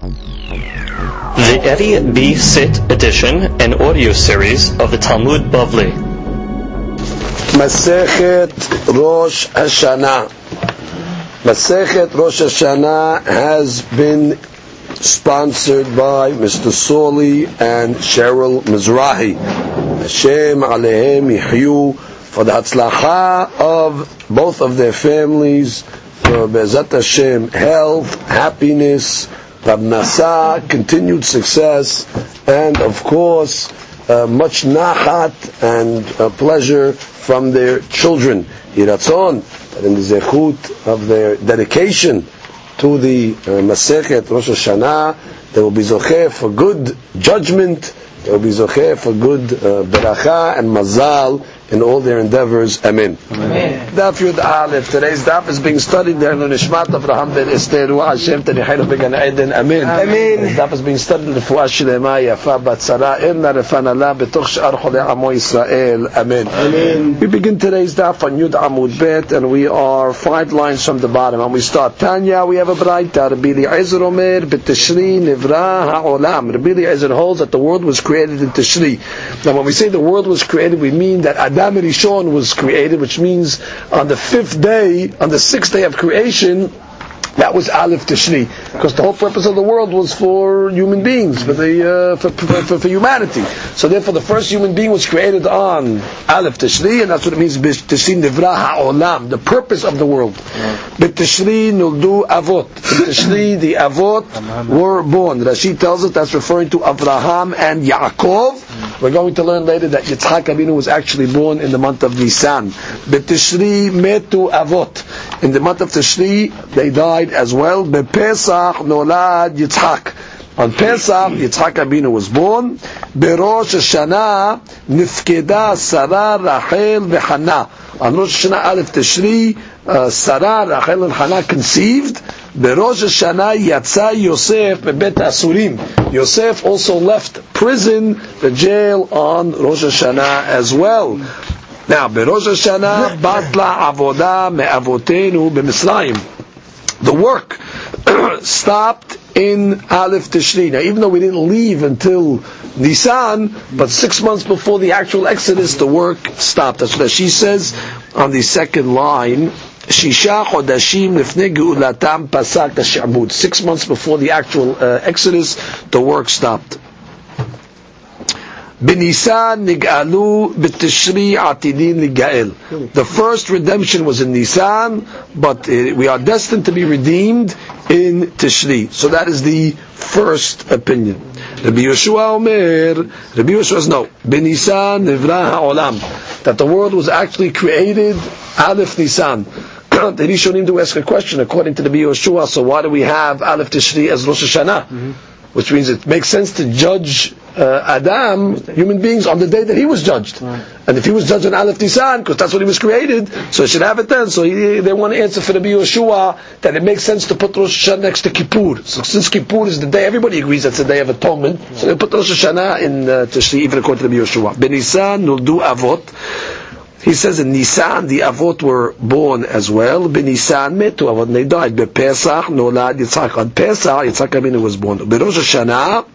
The Eddie B. Sit edition and audio series of the Talmud Bavli. Masechet Rosh Hashanah. Masechet Rosh Hashanah has been sponsored by Mr. Sawley and Cheryl Mizrahi. Hashem Alehem Yihyu for the Hatzlacha of both of their families, for Bezat Hashem, health, happiness, Parnasa, continued success, and of course, uh, much nachat and uh, pleasure from their children. Yiratzon, that in the zechut of their dedication to the uh, Masechet Rosh Hashanah, they will be zocheh for good judgment, they will be zocheh for good uh, beracha and mazal in all their endeavors. Amen. Daf Yud Aleph. Today's daf is being studied there in the Nishmat of Raham ben Esther Ruach Hashem Tanichaynu Began Eden. Amen. Amen. This daf is being studied Fuah Shilema Yafa Batzara Irna Refanala Betoch Shar Cholei Amo Yisrael. Amen. Amen. We begin today's daf on Yud Amud Bet, and we are five lines from the bottom. And we start Tanya. We have a braita. Rabbi Eliezer Omer B'Tishri Nivra Ha'olam. Rabbi Eliezer holds that the world was created in Tishri. Now, when we say the world was created, we mean that Adam and Rishon was created, which means on the fifth day, on the sixth day of creation, that was Aleph Tishri, because the whole purpose of the world was for human beings, for the uh, for, for, for, humanity. So therefore, the first human being was created on Aleph Tishri, and that's what it means. Tishri Nivra Ha'olam, the purpose of the world. But Tishri Nuldu Avot. Tishri, the Avot were born. Rashi tells us that's referring to Avraham and Yaakov. We're going to learn later that Yitzhak Abinu was actually born in the month of Nisan. But Tishri Metu Avot. In the month of Tishri, they died as well. Pesach nolad Yitzhak. On Pesach, Yitzhak Abinu was born. Berosh Hashanah, nifkeda Sarah, Rachel, v'Hana. On Rosh Hashanah Aleph Tishri, uh, Sarah, Rachel, and Hana conceived. Berosh Hashanah Yatza Yosef bebet Asurim. Yosef also left prison, the jail on Rosh Hashanah as well. Now, Berosh Hashanah batla avoda me'avotenu b'Mitzrayim. The work stopped in Aleph Tishri. Now, even though we didn't leave until Nisan, but six months before the actual Exodus, the work stopped. That's what she says on the second line. Six months before the actual uh, Exodus, the work stopped. Benisan nigalu b'tishri atidin ligael. The first redemption was in Nisan, but uh, we are destined to be redeemed in Tishri. So that is the first opinion. Rabbi Yeshua Omer, Rabbi Yeshua says no. Benisan nivra ha'olam. That the world was actually created Aleph Nisan. the Rishonim to ask a question according to the Yeshua. So why do we have Aleph Tishri as Rosh Hashanah? Mm-hmm. Which means it makes sense to judge uh, Adam, human beings, on the day that he was judged. Right. And if he was judged on Aleph Nisan, because that's what he was created, so he should have it then. So he, they want to answer for the Yeshua that it makes sense to put Rosh Hashanah next to Kippur. So since Kippur is the day, everybody agrees that's the day of atonement, right. so they put Rosh Hashanah in uh, Tishri, even according to the Yeshua. Benisan nuldu avot. He says in Nisan the Avot were born as well. Benisan metu Avot they died. Pesach nolad Yitzchak. On Pesach Yitzchak Abinu was born. Berosh Hashanah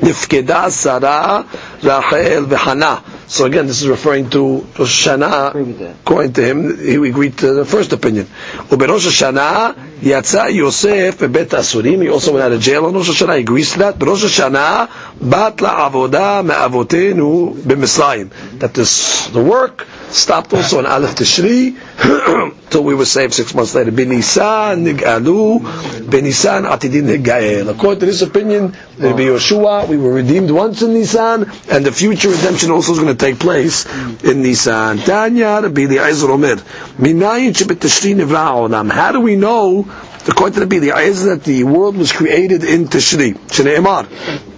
nifkeda Sarah Rachel v'Hana. So again, this is referring to Rosh Hashanah. According to him, he agreed to the first opinion. Uberosh Hashanah yatsa Yosef bebet Asurim. He also went out of jail on Rosh Hashanah. He agrees to that. But Rosh Hashanah bat la'avoda me'avotenu b'Mitzrayim. That this the work stopped also on Aleph Tishri till we were saved six months later. Benisan nigalu, benisan atidin higael. According to this opinion, be Yeshua. We were redeemed once in Nisan, and the future redemption also is going to take place in Nisan. Tanya Rabbi Eliezer Omer, minayin shebetishri nivra olam. How do we know, according to Rabbi Eliezer, that the world was created in Tishri? Shneimar.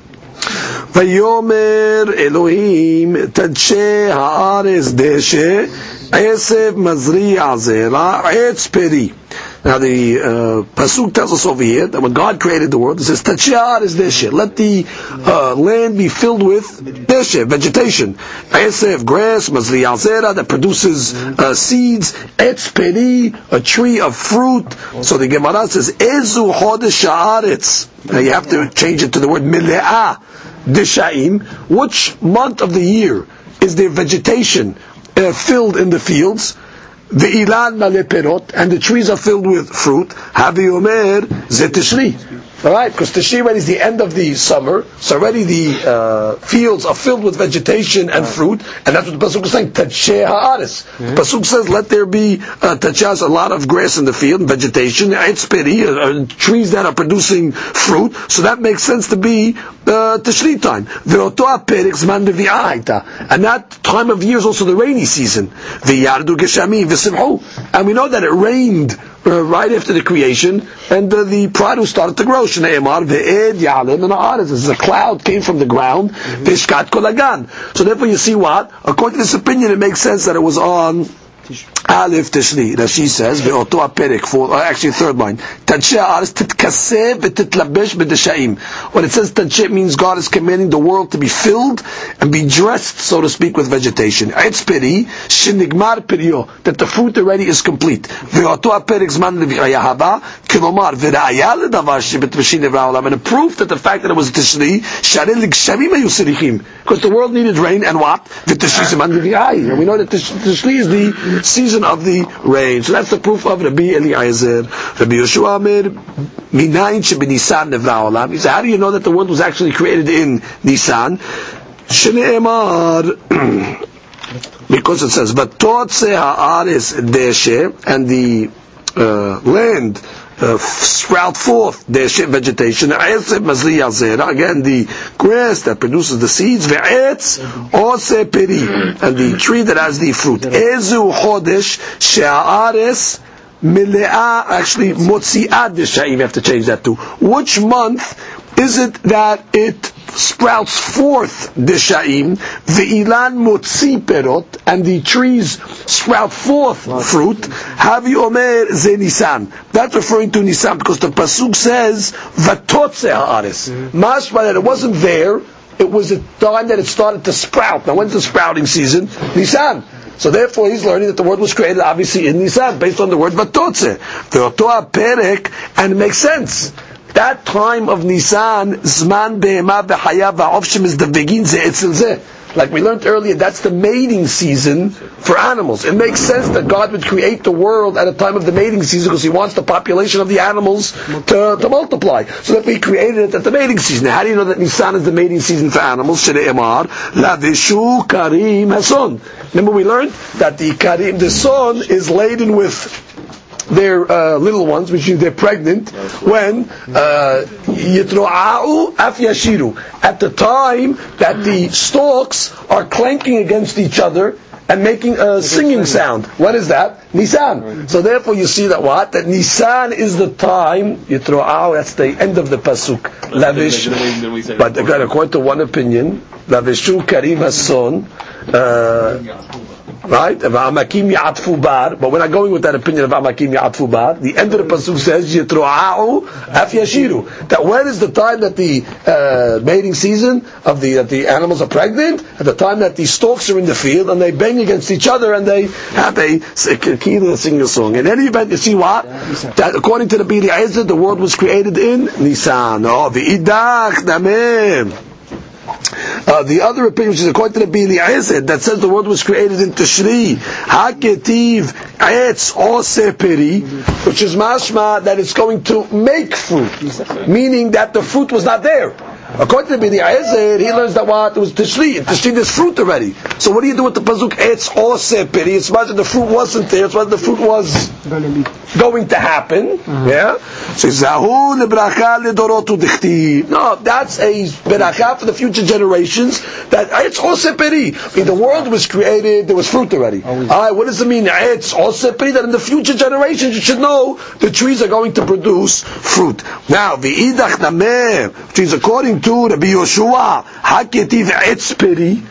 ויאמר אלוהים תדשא הארץ דשא עשב מזריע זרע עץ פרי Now the uh, pasuk tells us over here that when God created the world, it says tachar is deshe. Let the uh, land be filled with deshe, vegetation. Esef, grass, mazli alzera that produces uh, seeds. Etz peri, a tree of fruit. So the Gemara says ezu chodesh haaretz. Now you have to change it to the word mile'ah deshaim. Which month of the year is there vegetation uh, filled in the fields? The ilan and the trees are filled with fruit. Havi omer zetishri. All right, because already is the end of the summer, so already the uh, fields are filled with vegetation and fruit, and that's what the pasuk is saying. Tacheh haaretz. The pasuk says, "Let there be uh, tachas, a lot of grass in the field, and vegetation, etzperi, uh, uh, trees that are producing fruit." So that makes sense to be uh, Tishri time. Ve'oto aperik zman levi'ah and that time of year is also the rainy season. Ve'yardu geshamim v'simhu, and we know that it rained uh, right after the creation, and uh, the produce started to grow. Shneimar ve'ed yalim and haaretz. This is a cloud came from the ground. Vishkat kolagan. So therefore, you see what? According to this opinion, it makes sense that it was on Aleph Tishri. Rashi says, "Ve'oto aperik." For uh, actually, third line. Tanshe aris titkaseh v'titlabesh b'deshaim. When it says tanshe, means God is commanding the world to be filled and be dressed, so to speak, with vegetation. Etz peri shenigmar perio that the fruit already is complete. Ve'oto aperik zman levi'ayahava kilomar v'ra'aya ledavar shebet b'shin nevra And a proof that the fact that it was Tishri sharil l'gshamim ayu because the world needed rain and what? V'tishri zman levi'ay. And we know that Tishri is the season of the rain. So that's the proof of Rabbi Eliezer. Rabbi Yeshua Amir, Minayin shebenisan nevra olam. He said, how do you know that the world was actually created in Nisan? Because it says, but totse haaris deshe, and the uh, land uh, sprout forth their vegetation. Again, the grass that produces the seeds. and the tree that has the fruit. Actually, motziad. You have to change that to which month is it that it sprouts forth deshaim, the ilan motzi perot, and the trees sprout forth fruit, havi omer ze nisan. That's referring to Nisan because the pasuk says vatotze haaretz. Mm-hmm. Mashma that it wasn't there, it was the time that it started to sprout. Now when's the sprouting season? Nisan. So therefore, he's learning that the word was created obviously in Nisan, based on the word vatotze. The perek, and it makes sense that time of Nisan, Zman Be'ema V'Haya V'Ovshim is the Begin Ze'etzel Like we learned earlier, that's the mating season for animals. It makes sense that God would create the world at a time of the mating season because He wants the population of the animals to, to multiply. So that we created it at the mating season. How do you know that Nisan is the mating season for animals? Shene'emar, Lavishu Karim Hason. Remember we learned that the Karim, the son, is laden with their uh, little ones, which means they're pregnant, when yitro'a'u uh, af yashiru. At the time that the stalks are clanking against each other and making a singing sound. What is that? Nisan. So therefore you see that what? That Nisan is the time, yitro'a'u, that's the end of the pasuk. Lavish. But again, according to one opinion, lavishu karim hason, uh, right? V'amakim ya'atfu bar, but we're not going with that opinion of amakim ya'atfu bar. The end of the pasuk says yitro'a'u af yashiru. That when is the time that the uh, mating season of the that the animals are pregnant? At the time that the stalks are in the field and they bang against each other and they have a kila sing a song. In any event, you see what? That according to the Bili the world was created in Nisan. Oh, the idach namim. Uh, the other opinion, which is according to the Bili that says the world was created in Tishri, Haketiv Etz Oseperi, which is mashma that it's going to make fruit, meaning that the fruit was not there. According to Bini Ezer, he learns that what? It was Tishri. In Tishri there's fruit already. So what do you do with the Pazuk? Etz Oseperi. It's imagine the fruit wasn't there. It's what the fruit was going to happen. Mm-hmm. Yeah? So Zahu lebracha ledorotu dichti. No, that's a beracha for the future generations. That Etz Oseperi. I mean, the world was created, there was fruit already. Alright, what does it mean? It's Etz Oseperi. That in the future generations you should know the trees are going to produce fruit. Now, the Idach Nameh, which is according to Rabbi Yoshua, Haketiv Etz Peri,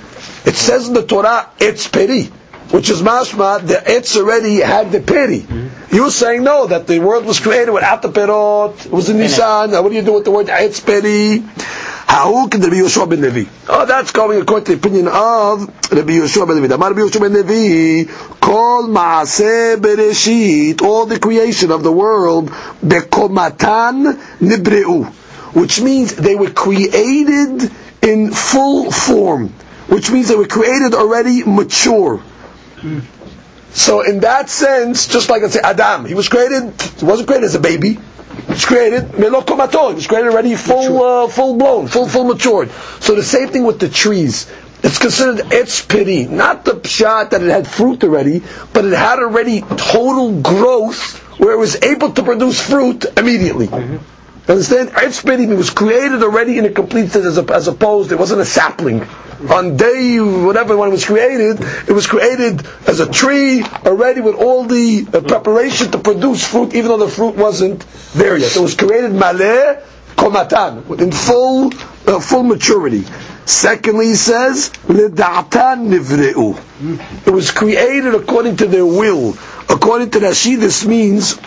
it says in the Torah, Etz Peri, which is mashma, the Etz already had the Peri. You're saying no, that the world was created without the perot. It was in Nisan. Now, what do you do with the word Eitz Peri? How can Rabbi Yoshua ben Levi? Oh, that's going according to the opinion of Rabbi Yoshua ben Levi. Amar Rabbi Yoshua ben Levi, Kol Maaseh Bereshit, all the creation of the world, Bekomatan Nibreu, which means they were created in full form, which means they were created already mature. So in that sense, just like I say, Adam, he was created, he wasn't created as a baby, he was created melokomato, he was created already full, uh, full blown, full, full matured. So the same thing with the trees. It's considered etz piri, not the pshat that it had fruit already, but it had already total growth where it was able to produce fruit immediately. Understand? Etz was created already in a complete state as, as opposed, it wasn't a sapling. On day, whatever, when it was created, it was created as a tree already with all the uh, preparation to produce fruit, even though the fruit wasn't there yet. So it was created maleh komatan, in full, uh, full maturity. Secondly, he says. It was created according to their will. According to Rashi, this means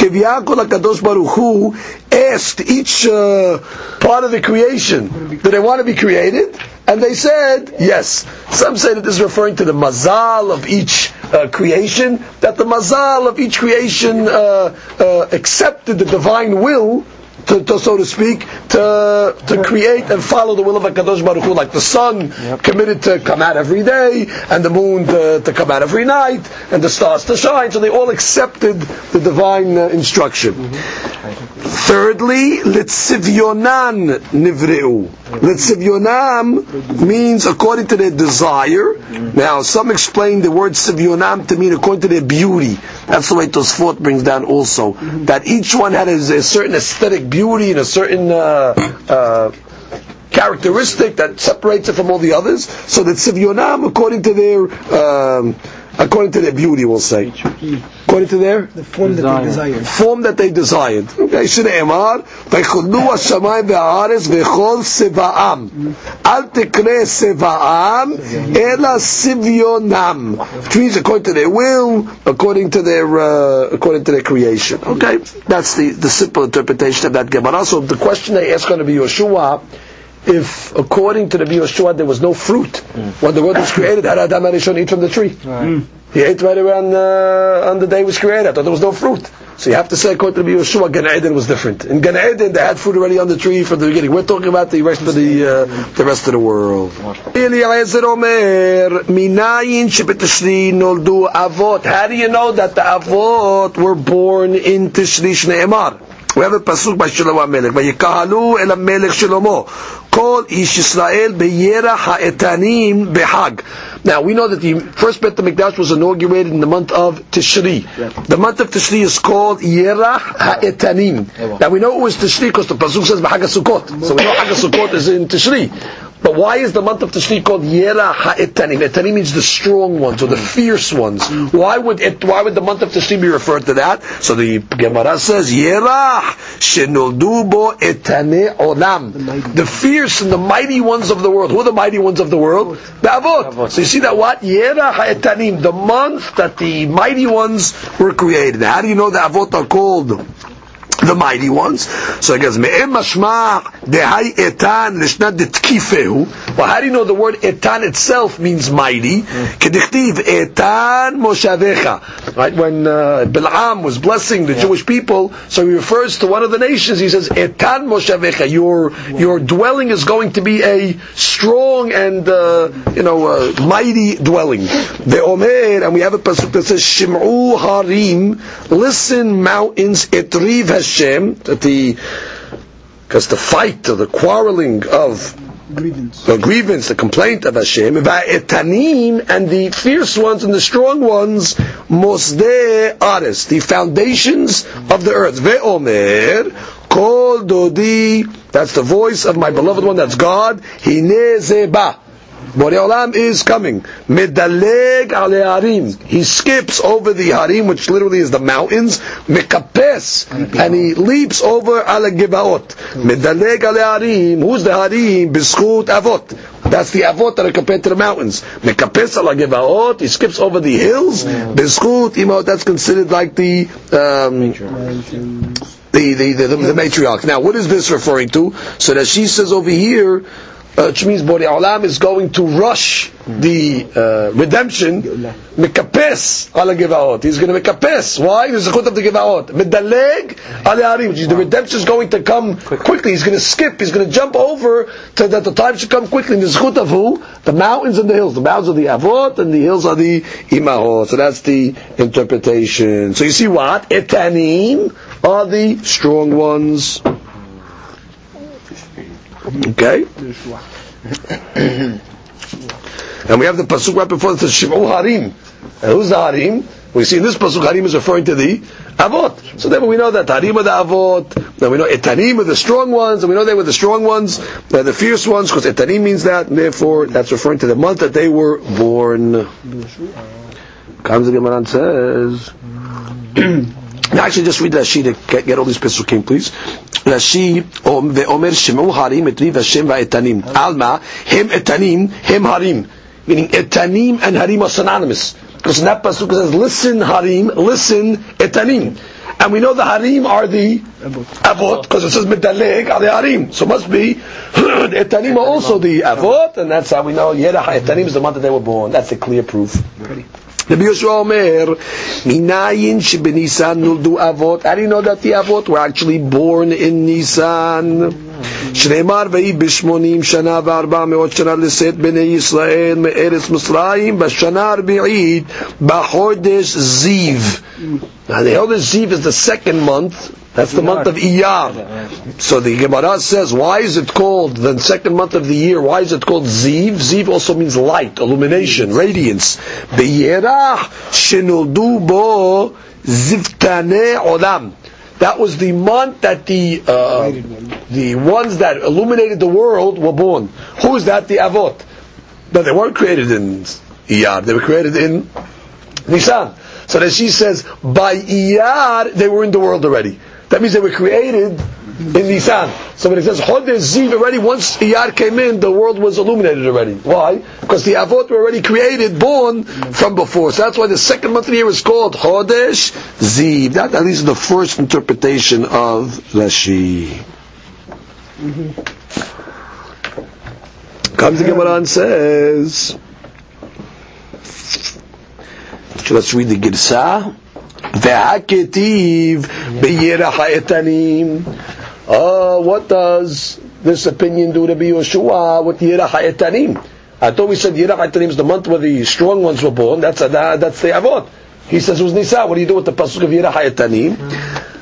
Kiviyakol HaKadosh Baruch Hu asked each uh, part of the creation, do they want to be created? And they said, yes. Some say that this is referring to the mazal of each uh, creation, that the mazal of each creation uh, uh, accepted the divine will to, to, so to speak, to to create and follow the will of Hakadosh Baruch Hu, like the sun yep. committed to come out every day, and the moon to, to, come out every night, and the stars to shine. So they all accepted the divine uh, instruction. Mm-hmm. Thirdly, litzivyonan nivreu. Litzivyonam means according to their desire. Now, some explain the word sivyonam to mean according to their beauty. That's the way Tosfot brings down also. That each one had a, a certain aesthetic beauty and a certain uh, uh, characteristic that separates it from all the others. So that sivyonam, according to their um, according to their beauty, we'll say. According to their the form that they desired. Form that they desired. Okay, שנאמר, ויחולו השמיים והארץ וכל צבעם. אל תקרא צבעם, אלא צביונם. Which means according to their will, according to their, uh, according to their creation. Okay, that's the, the simple interpretation of that Gemara. So the question they ask going to be Yeshua, if according to the Yoshua there was no fruit mm. when the world was created, had Adam Arishon eat from the tree? Right. Mm. He ate right away on, uh, on the day it was created, there was no fruit. So you have to say according to Yoshua, Gan Eden was different. In Gan Eden they had fruit already on the tree from the beginning. We're talking about the rest of the uh, the rest of the world. How do you know that the avot were born in Tishri Shneimar? We have a pasuk by Shlomo Melech. Vayikahalu elam Melech Shlomo call Ish Israel Beyera Ha'etanim Behag. Now we know that the first Bet HaMikdash was inaugurated in the month of Tishri. The month of Tishri is called Yerah Ha'etanim. Now we know it was Tishri because the Pasuk says B'Hag HaSukkot. So we know Hag HaSukkot is in Tishri. But why is the month of Tishri called Yera Ha'etanim? Etanim means the strong ones or the fierce ones. Why would it? Why would the month of Tishri be referred to that? So the Gemara says Yera Shenoldu Bo Etane Olam. The fierce and the mighty ones of the world. Who are the mighty ones of the world? The Avot. So you see that what Yera Ha'etanim, the month that the mighty ones were created. How do you know the Avot are called? The mighty ones. So it goes, Me'em mashma dehai etan lishnat detkifehu. Well, how do you know the word etan itself means mighty? Kedichtiv etan moshavecha. Right, when uh, Bil'am was blessing the yeah. Jewish people, so he refers to one of the nations, he says, etan moshavecha, your, your dwelling is going to be a strong and, uh, you know, uh, mighty dwelling. The Omer, and we have a pasuk that says, Shim'u harim, listen mountains, etriv Hashem, Hashem, that the because the fight or the quarreling of grievance. the grievance, the complaint of Hashem, etanim and the fierce ones and the strong ones, mosde ares, the foundations of the earth. Ve'omer, kol dodi, that's the voice of my beloved one, that's God, hine zeba. Borei Olam is coming. Medaleg ale harim. He skips over the harim, which literally is the mountains. Mekapes. And he leaps over ale gibaot. Medaleg ale harim. Who's the harim? Bischut avot. That's the avot that are compared to the mountains. Mekapes ala gevaot, he skips over the hills. Bezchut imot, that's considered like the um, the, the, the, the, the matriarch. Now, what is this referring to? So that she says over here, uh, which means Bori Olam is going to rush the uh, redemption. Mikapes ala gevaot. He's going to mikapes. Why? The zechut of the gevaot. Medaleg ala harim. Which is the redemption is going to come quickly. He's going to skip. He's going to jump over so that the time should come quickly. And the zechut of who? The mountains and the hills. The mountains are the avot and the hills are the imahot. So that's the interpretation. So you see what? Etanim are the strong ones. Okay? and we have the pasuk right before it says Shim'u Harim. And who's the Harim? We see in this pasuk Harim is referring to the Avot. So therefore we know that Harim are the Avot, and we know Etanim are the strong ones, and we know they were the strong ones, they're the fierce ones, because Etanim means that, and therefore that's referring to the month that they were born. Comes says, now, actually, just read Rashi to get all these pesukim, please. Rashi ve'omer shemu harim etriv Hashem va'etanim. Alma him etanim him harim, meaning etanim and harim are synonymous. Because in that pasuk says, "Listen, harim, listen, etanim." And we know the harim are the avot, because it says medaleg are the harim. So must be the etanim are also the avot, and that's how we know Yerach etanim is the month that they were born. That's the clear proof. Rabbi Yeshua Omer, Minayin shebenisan nuldu avot. How do you know that the avot were actually born in Nisan? שנאמר ויהי בשמונים שנה וארבע מאות שנה לשאת בני ישראל מארץ מצרים בשנה הרביעית בחודש זיו. Now the elder Ziv is the second month. that's the month of Iyar. So the Gemara says, why is it called the second month of the year? Why is it called Ziv? Ziv also means light, illumination, radiance. Beyerach shenoldu bo zivtane olam. That was the month that the uh, the ones that illuminated the world were born. Who is that? The Avot. But they weren't created in Iyar. They were created in Nisan. So that she says, by Iyar, they were in the world already. That means they were created in Nisan. So when it says Chodesh Ziv already, once Iyar came in, the world was illuminated already. Why? Because the Avot were already created, born from before. So that's why the second month of the year is called Chodesh Ziv. That at least is the first interpretation of Rashi. Comes the Gemara and says, let's read the Girsa. Ve'aketiv ha'etanim. Oh, what does this opinion do to be Yeshua with Yerach ha'etanim? I thought we said Yerach ha'etanim is the month where the strong ones were born. That's a, that's the Avot. He says it was Nisa. What do you do with the pasuk of Yerach ha'etanim?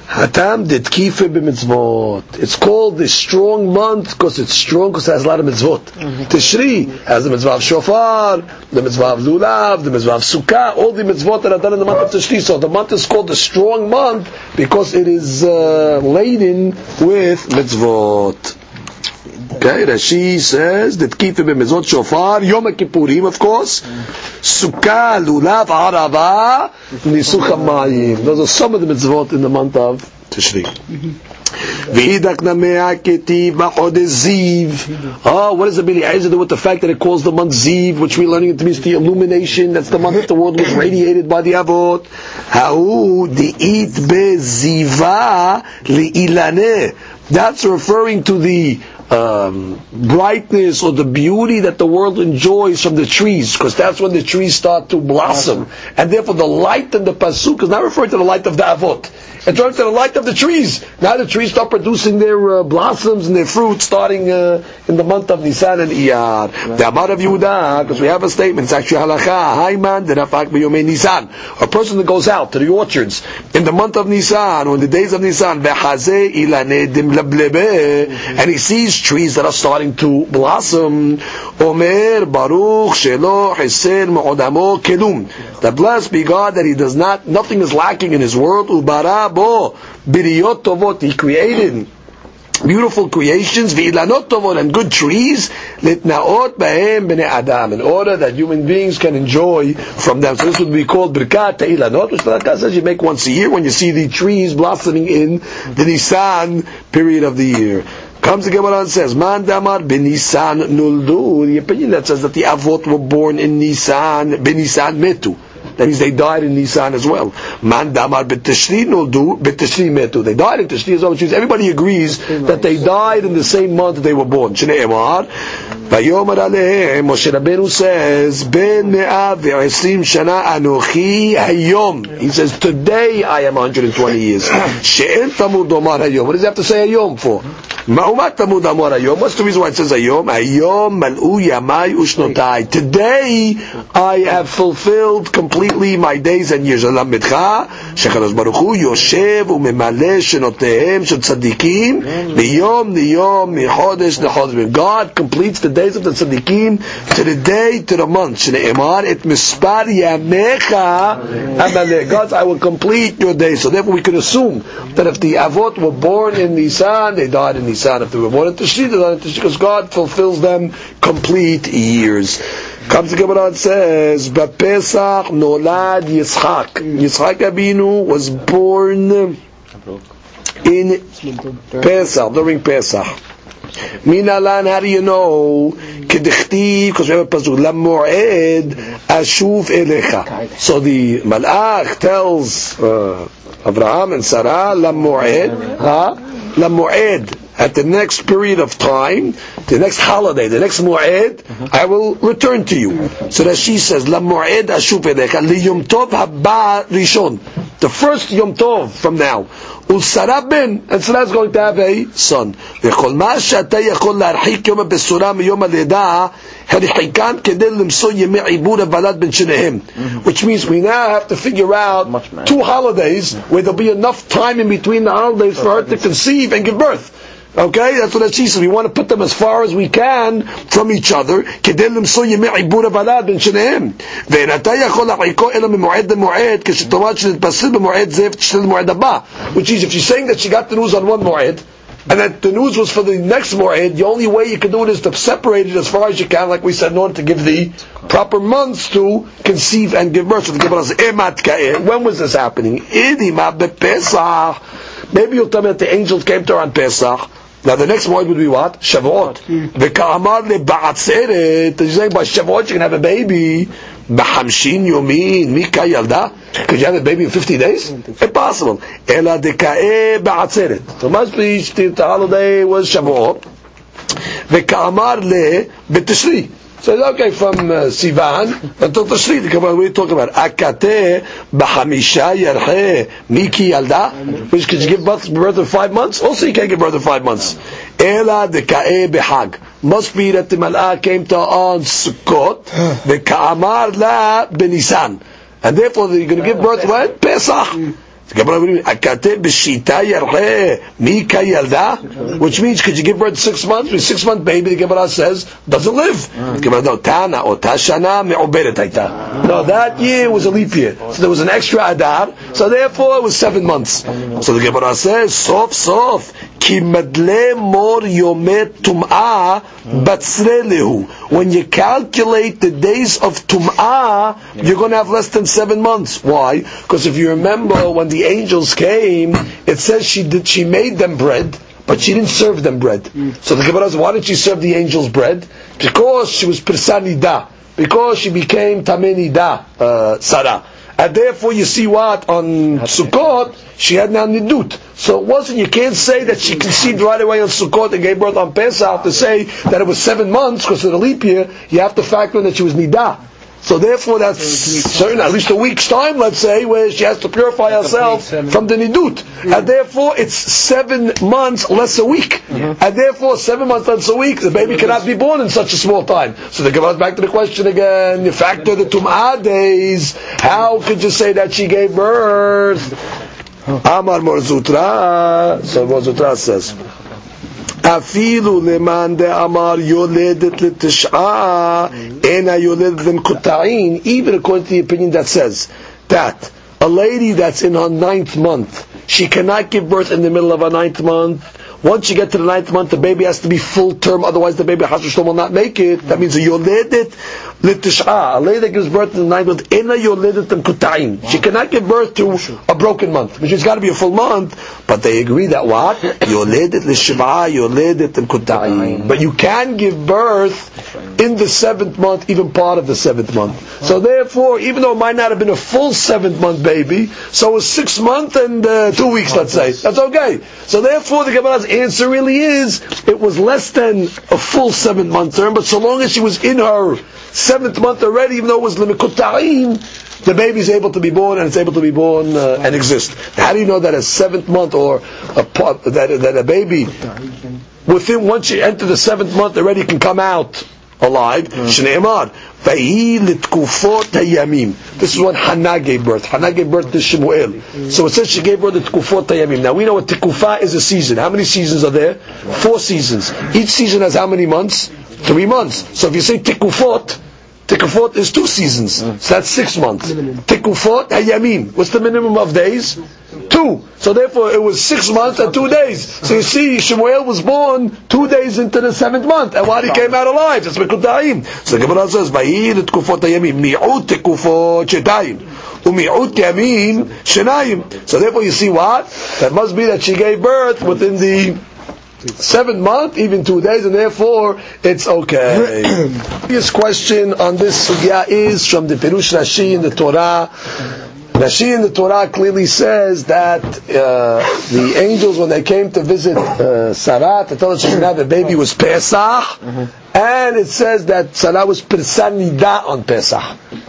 Hatam did kife b'mitzvot. It's called the strong month because it's strong because it has a lot of mitzvot. Tishri has the mitzvah of shofar, the mitzvah of lulav, the mitzvah of sukkah, all the mitzvot that are done in the month of Tishri. So the month is called the strong month because it is uh, laden with mitzvot. Okay, Rashi says that kife b'mitzvot shofar, Yom Kippurim, of course, sukkah, lulav, arava, nisuch hamayim. Those are some of the mitzvot in the month of Tishri. V'hidak namea ketiv b'chodesh ziv. Oh, what does the Bili Eizer do with the fact that it calls the month Ziv, which we're learning it means the illumination. That's the month that the world was radiated by the Avot. Ha'u di'it beziva li'ilane. That's referring to the um, brightness or the beauty that the world enjoys from the trees, because that's when the trees start to blossom. And therefore the light in the pasuk is not referring to the light of the avot. It's referring to the light of the trees. Now the trees start producing their uh, blossoms and their fruit starting uh, in the month of Nisan and Iyar. The Amar of Yehuda, because we have a statement, it's actually halacha, Hayman derafak b'yomei Nisan. A person that goes out to the orchards in the month of Nisan or in the days of Nisan, v'chazeh ilaneh dim leblebe, and he sees trees that are starting to blossom. Omer Baruch Shelo Hesen Me'odamo Kelum. That blessed be God that He does not, nothing is lacking in His world. Ubara bo biriyot tovot. He created beautiful creations, v'ilanot and good trees, litnaot bahem b'nei adam, in order that human beings can enjoy from them. So this would be called birkat ilanot, which the says you make once a year when you see the trees blossoming in the Nisan period of the year. Comes the Gemara and says, Man damar benisan nuldu. The opinion that says that the avot were born in Nisan, benisan metu. That means they died in Nisan as well. Man damar b'tishri nuldu, b'tishri metu. They died in Tishri as well, everybody agrees that they died in the same month that they were born. Shnei Emar. ויאמר עליהם, משה רבנו says, בין מאה ועשרים שנה אנוכי היום. He says, today I am 120 years. שאין תמוד אומר היום. What does he have to say היום for? מעומת תמוד אמר היום. What's the reason why it says היום? היום מלאו ימי ושנותיי. Today I have fulfilled completely my days and years. ללמדך שקדוש ברוך הוא יושב וממלא שנותיהם של צדיקים מיום ליום מחודש לחודש. God completes the days of the tzaddikim to the day to the month. Shneimar it mispar yamecha amaleh. God, I will complete your days. So therefore, we can assume that if the avot were born in Nisan, they died in Nisan. If they were born in Tishri, they died in Tishri, because God fulfills them complete years. Comes the Gemara and says, "Bapesach nolad Yitzchak." Yitzchak Abinu was born in Pesach during Pesach. Minalan, how do you know? Kedichtiv, because we have a pasuk, Lamu'ed ashuv elecha. So the Malach tells uh, Abraham and Sarah, Lamu'ed, huh? Lamu'ed, at the next period of time, the next holiday, the next mu'ed, I will return to you. So that she says, Lamu'ed ashuv elecha, liyom tov haba rishon. The first Yom Tov from now. ולשרה בן, and Sarah is going to have a son. וכל מה שאתה יכול להרחיק יום הבשורה מיום הלידה, הרחיקן כדי למצוא ימי עיבור הוולד בין שניהם. Which means we now have to figure out two holidays where there'll be enough time in between the holidays for her to conceive and give birth. Okay, that's what she says. We want to put them as far as we can from each other. כדי למצוא ימי עיבור הוולד בין שניהם. ואין אתה יכול להרחיקו אלא ממועד למועד, כשתאמר שנתבשר במועד זה ותשתה למועד הבא. Which is, if she's saying that she got the news on one מועד, and that the news was for the next moed, the only way you can do it is to separate it as far as you can, like we said, in order to give the proper months to conceive and give birth. So the Gemara says, "Emat ka'eh." When was this happening? Idima bePesach. Maybe you'll tell me that the angels came to her on Pesach. now the next word would be what? Shavuot. V'ka'amar hmm. le ba'atzeret. you say by Shavuot you can have a baby? B'hamshin yomin mika yalda. Could you have a baby in 50 days? Impossible. Ela deka'e ba'atzeret. So must be the holiday was Shavuot. V'ka'amar le b'tishri. So okay, from uh, Sivan until Tashri, the Gemara we talk about Akate b'hamisha yarche miki yalda, which could you give birth, birth in five months? Also, you can't give birth in five months. Ela deka'e b'hag. Must be that the mal'ah came to on Sukkot, the ka'amar la b'nisan, and therefore you're going to give birth when Pesach. Which means could you give birth six months? With six month baby, the Gemara says doesn't live. No, that year was a leap year, so there was an extra adar. So therefore, it was seven months. So the Gemara says sof sof When you calculate the days of tum'ah, you're going to have less than seven months. Why? Because if you remember when the angels came, it says she did she made them bread, but she didn't serve them bread. So the Gemara says, why did she serve the angels bread? Because she was persanida, because she became tamenida, uh, Sarah. And therefore you see what? On Sukkot, she had now nidut. So it wasn't, you can't say that she conceived right away on Sukkot and gave birth on Pesach to say that it was seven months because of the leap year. You have to factor in that she was nidah. So therefore, that's certain, at least a week's time, let's say, where she has to purify herself from the nidut, and therefore it's seven months less a week, and therefore seven months less a week, the baby cannot be born in such a small time. So the Gemara back to the question again: you factor the tum'ah days. How could you say that she gave birth? Amar Mar Zutra. So Mar Zutra says. אפילו למאן דאמר יולדת לתשעה, אינה יולדת למקוטעין, even according to the opinion that says that a lady that's in her ninth month, she cannot give birth in the middle of her ninth month, once you get to the ninth month, the baby has to be full term, otherwise the baby Hashem will not make it. That means a yoledet litish'a. A lady that gives birth in the ninth month, ina yoledet kuta'im. She cannot give birth to a broken month, which has got to be a full month. But they agree that what? Yoledet lishiv'a, yoledet kuta'im. But you can give birth in the seventh month, even part of the seventh month. So therefore, even though it might not have been a full seventh month baby, so a six month and uh, two weeks, let's say, that's okay. So therefore, the Gemara's answer really is it was less than a full seventh month term, but so long as she was in her seventh month already, even though it was limikuta'im, the baby is able to be born and it's able to be born uh, and exist. How do you know that a seventh month or a that that a baby within once you enter the seventh month already can come out alive? Mm. Shneimar. This is what Hannah gave birth. Hannah gave birth to Shemuel. So it says she gave birth to Tkufot Hayamim. Now we know what Tikufa is a season. How many seasons are there? Four seasons. Each season has how many months? Three months. So if you say Tikufot, Tikufot is two seasons. Mm-hmm. So that's six months. Tikufot Hayamim. What's the minimum of days? Two. So therefore it was six months and two days. So you see, Shemuel was born two days into the seventh month. And why he came out alive? That's Mekutayim. So the Gemara says, Vayir Tikufot Hayamim. Mi'ut Tikufot Shetayim. Umi'ut Yamim Shenayim. So therefore you see what? That must be that she gave birth within the seventh month, even two days, and therefore it's okay. Previous question on this sugya is from the Perush Rashi in the Torah. Rashi in the Torah clearly says that uh, the angels, when they came to visit uh, Sarah to tell her she could have a baby, was Pesach, and it says that Sarah was Persanida on Pesach.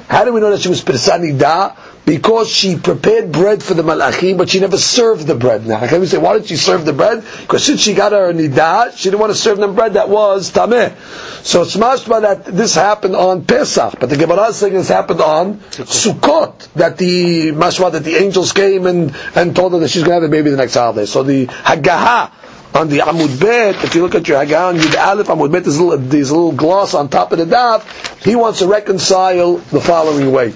How do we know that she was Persanida? Because she prepared bread for the malachim, but she never served the bread. Now, can we say, why didn't she serve the bread? Because since she got her nidah, she didn't want to serve them bread that was tameh. So it's mashma that this happened on Pesach, but the Gemara is saying this happened on Sukkot, that the mashma that the angels came and, and told her that she's going to have a baby the next holiday. So the Haggaha, on the Amud Bet, if you look at your on Yud Aleph Amud Bet, there's a, little, there's a little gloss on top of the daf. He wants to reconcile the following way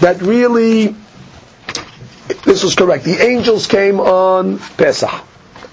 that really this was correct. The angels came on Pesach,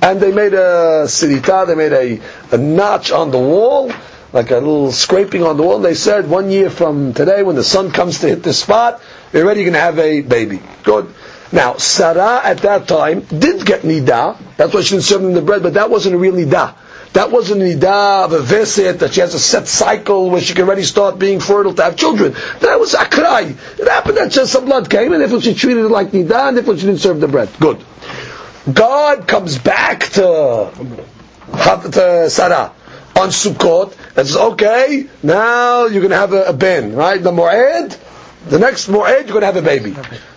and they made a sirita, they made a, a notch on the wall, like a little scraping on the wall. They said, one year from today, when the sun comes to hit this spot, you're already going to have a baby. Good. Now, Sarah at that time did get nida. That's why she didn't serve them the bread, but that wasn't a real nida. That wasn't an idah of a visit that she has a set cycle where she can already start being fertile to have children. That was akrai. It happened that just some blood came, and if she treated it like nidah, and if she didn't serve the bread. Good. God comes back to, to Sarah on Sukkot and says, okay, now you're going to have a, a ben, right? The Mu'ed, the next Mu'ed, you're going to have a baby.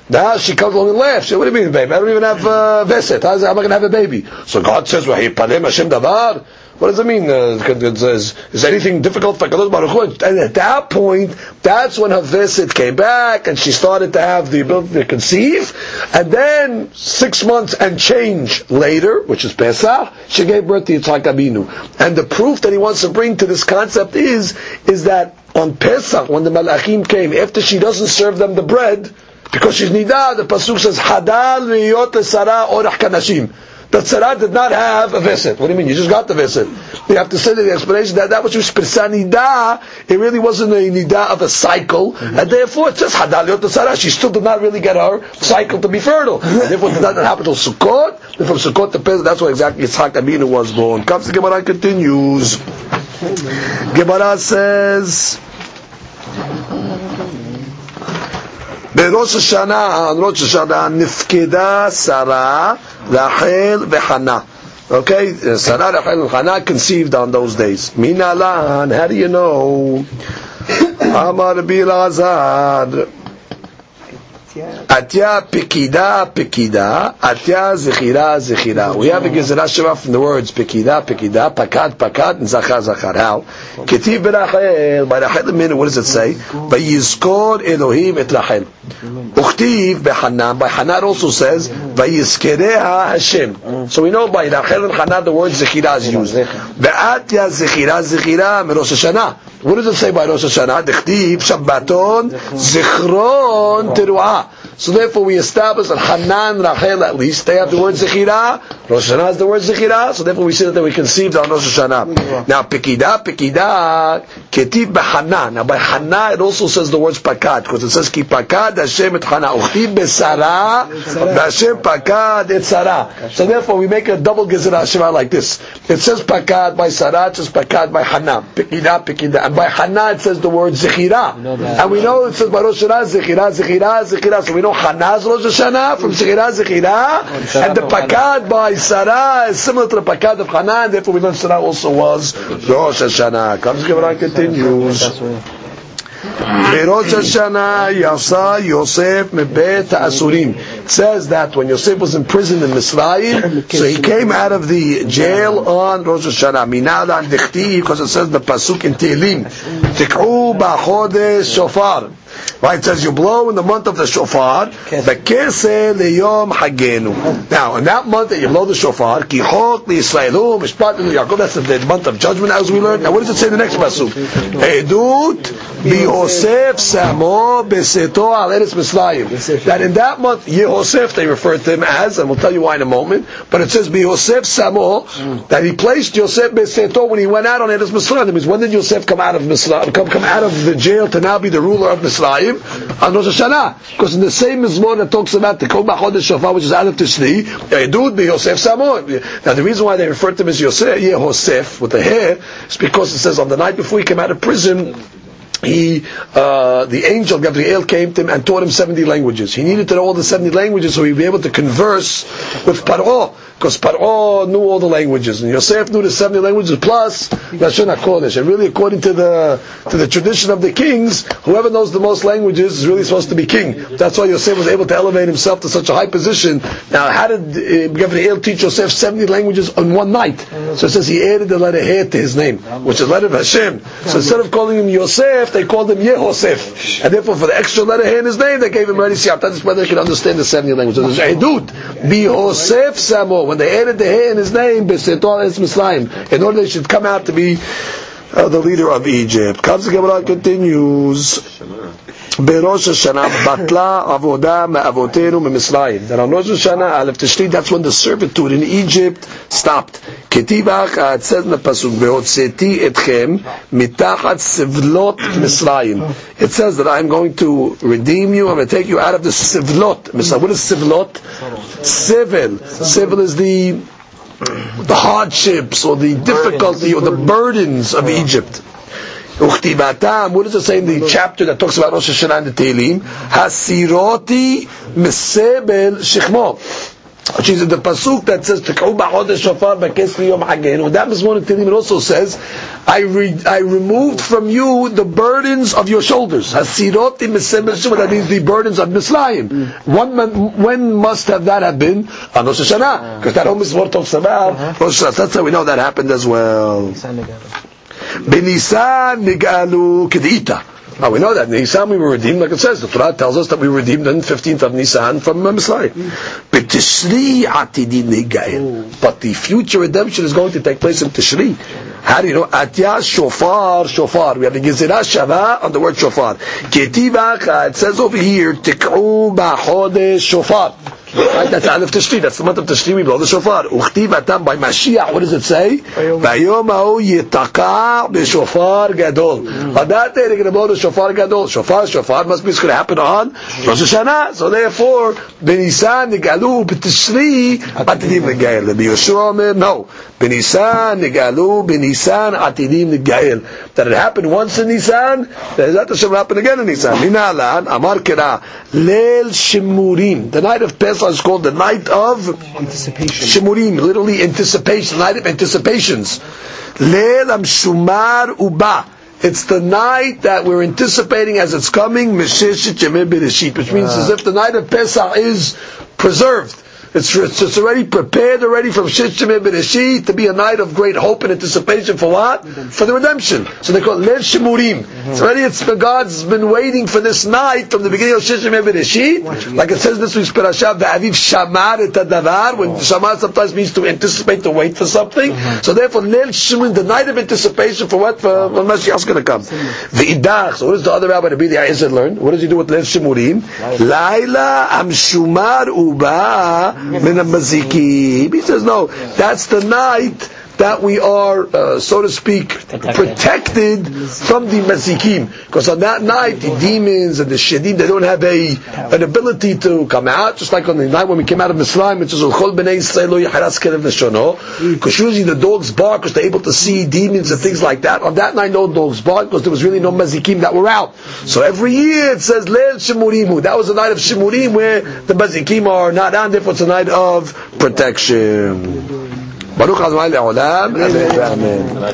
Now she comes along and laughs. She says, what do you mean, baby? I don't even have Veset. How am I going to have a baby? So God says, Hashem Davar. What does it mean? Uh, is, is anything difficult for Kadosh Baruch Hu? And at that point, that's when her visit came back, and she started to have the ability to conceive. And then six months and change later, which is Pesach, she gave birth to Yitzhak Abinu. And the proof that he wants to bring to this concept is is that on Pesach, when the Malachim came, after she doesn't serve them the bread, because she's nida, the pasuk says, "Hadal liyot Sarah orach kanashim." that Sarah did not have a visit. What do you mean? You just got the visit. You have to say the explanation that that was just nida. It really wasn't a nida of a cycle, mm-hmm. and therefore it's just hadaliot Sarah. She still did not really get her cycle to be fertile. And therefore, it did not happen until Sukkot. And from Sukkot to Pesach, that's why exactly Yitzhak Abinu was born. Comes the Gemara continues. Gemara says. בראש השנה, on ראש השנה, נפקדה שרה Rachel v'Hana. Okay, uh, Sarah, Rachel, and Hana conceived on those days. Minalan, how do you know? Amar Bilazar. Atya Pekida Pekida, Atya Zechira Zechira. We have a Gezerah Shavah from the words Pekida Pekida, Pakat Pakat, and Zachar Zachar. How? Ketiv Berachel, by Rachel minute, what does it say? Vayizkor Elohim et Rachel. Uchtiv Behanan, by Hanan also says, by Vayizkereha Hashem. So we know by Rachel and Hanan the word Zechira is used. Be'atya Zechira Zechira, Rosh Hashanah. What does it say by Rosh Hashanah? Dechtiv Shabbaton Zichron Teruah. So therefore we establish that Hanan, Rachel at least, they have the word Zechira, Rosh Hashanah has the word Zechira, so therefore we see that they were conceived on Rosh Hashanah. Now, Pekida, Pekida, Ketiv B'Hanan. Now by Hana it also says the words Pakad, because it says Ki Pakad Hashem et Hana. Uchtiv B'Sara, Hashem Pakad et Sara. So therefore we make a double Gezerah Shavah like this. It says Pakad by Sarah, it says Pakad by Hana. Pekida, Pekida. And by Hana it says the word Zechira. And we know it says by Rosh Hashanah Zechira, Zechira, Zechira. So we know Hana's Rosh Hashanah from Zechira, Zechira. And the Pakad by Sarah is similar to the Pakad of Hana, and therefore we learn Sarah also was Rosh Hashanah. Comes Gemara continues. בראש השנה יצא יוסף מבית האסורים. It says that when Yosef was imprisoned in Mitzrayim, so he came out of the jail on Rosh Hashanah. מנהלן דכתיב, because it says the pasuk in Tehillim, תקעו בחודש שופר. Right, it says you blow in the month of the shofar, bekese leyom hagenu. Now, in that month that you blow the shofar, kihot liyisraelu, oh, mishpat Yaakov, that's the month of judgment as we learned. Now, what does it say in the next pasuk? Edut biyosef samo beseto al eretz Mitzrayim. That in that month, Yehosef, they refer to him as, and we'll tell you why in a moment, but it says biyosef samo, that he placed Yosef beseto when he went out on Eretz Mitzrayim. That means when did Yosef come out of Mitzrayim, come, come out of the jail to now be the ruler of Mitzrayim? on Rosh Hashanah. Because in the same Mizmor that talks about the Kol B'Chodesh Shofar, which is out of Tishri, Edud be Yosef Samon. Now the reason why they refer to him as Yosef, Yehosef, with the hair, is because it says on the night before he came out of prison, he, uh, the angel Gabriel came to him and taught him 70 languages. He needed to know all the 70 languages so he'd be able to converse with Paro because Paro knew all the languages, and Yosef knew the 70 languages plus Lashon HaKodesh. And really, according to the to the tradition of the kings, whoever knows the most languages is really supposed to be king. That's why Yosef was able to elevate himself to such a high position. Now, how did uh, Gabriel teach Yosef 70 languages on one night? So it says he added the letter He to his name, which is the letter of Hashem. So instead of calling him Yosef, they called him Yehosef. And therefore, for the extra letter here in his name, they gave him already Siyam. That's why they can understand the 70 languages. There's Edut, Bihosef Samo when they added the hay in his name, Besetor Es Mitzrayim, in order they should come out to be uh, the leader of Egypt. Comes continues. בראש השנה בטלה עבודה מאבותינו ממצרים. That on Rosh Hashanah, Aleph Tishri, that's when the servitude in Egypt stopped. כתיבך, it says in the pasuk, והוצאתי אתכם מתחת סבלות מצרים. It says that I'm going to redeem you, I'm going to take you out of the סבלות. What is סבלות? Civil. Civil is the the hardships or the difficulty or the burdens of Egypt. What does it say in the chapter that talks about Rosh Hashanah and the Tehillim? Hasiroti mesebel shechmo. Which is in the pasuk that says "Tekau ba'od shofar b'kes liyom hagenu." That Mizmor in Tehillim it also says, "I re- I removed from you the burdens of your shoulders." Hasiroti mesebel shechmo. That means the burdens of Mitzrayim. When when must have that have been on Rosh Hashanah? Because that whole Mizmor talks about uh-huh. Rosh Hashanah. That's how we know that happened as well. Benisan nigalu kedita. Now we know that Nisan we were redeemed, like it says. The Torah tells us that we were redeemed on the 15th of Nisan from uh, Mitzrayim. But Tishri. But the future redemption is going to take place in Tishri. How do you know? Atya shofar shofar. We have the Gezerah Shavah on the word shofar. Ketivach, it says over here, tik'u ba'chodesh shofar. Right, that's Aleph Tishri. That's the month of Tishri. We blow the shofar. Uchtiv atam by Mashiach. What does it say? Vayom ha'u yitaka b'shofar gadol. On that day they're going to blow the shofar gadol. Shofar, shofar must be going to happen on Rosh Hashanah. So therefore, b'Nisan nigalu b'Tishri atidim nigael. Rabbi Yehoshua Omer, no. B'Nisan nigalu b'Nisan atidim nigael. That it happened once in Nisan, that it should happen again in Nisan. Minalan, Amar Kira, Leil Shimurim. The night of Pesach is called the night of Anticipation. Shimurim, literally anticipation, night of anticipations. Leil Amshumar Uba. It's the night that we're anticipating as it's coming, Mesheshit Yemei Bereshit, which means ah. as if the night of Pesach is preserved. It's, it's, it's already prepared already from Shishim Bereshit to be a night of great hope and anticipation for what? For the redemption. So they call it Leil Shemurim. It's already, it's, God's been waiting for this night from the beginning of Shishim Bereshit. Like it says in this week's parasha, the Aviv Shamar et Adavar, when Shamar sometimes means to anticipate, to wait for something. So therefore, Leil Shemurim, the night of anticipation for what? For when Mashiach's going to come. The V'idach, so what does the other rabbi Rabbi Eliezer learn? What does he do with Leil Shemurim? Laila Amshumar Uba Min. He says, no, that's the night that we are, uh, so to speak, protected from the mazikim. Because on that night, the demons and the shedim, they don't have a an ability to come out. Just like on the night when we came out of Mitzrayim, it says, "Chol b'nei Yisrael lo yiharas kelev neshono." Because usually the dogs bark because they're able to see demons and things like that. On that night, no dogs bark because there was really no mazikim that were out. So every year it says Leil Shemurimu. That was the night of Shemurim where the mazikim are not on. Therefore, it's a night of protection. بروخ از بله. مال العالم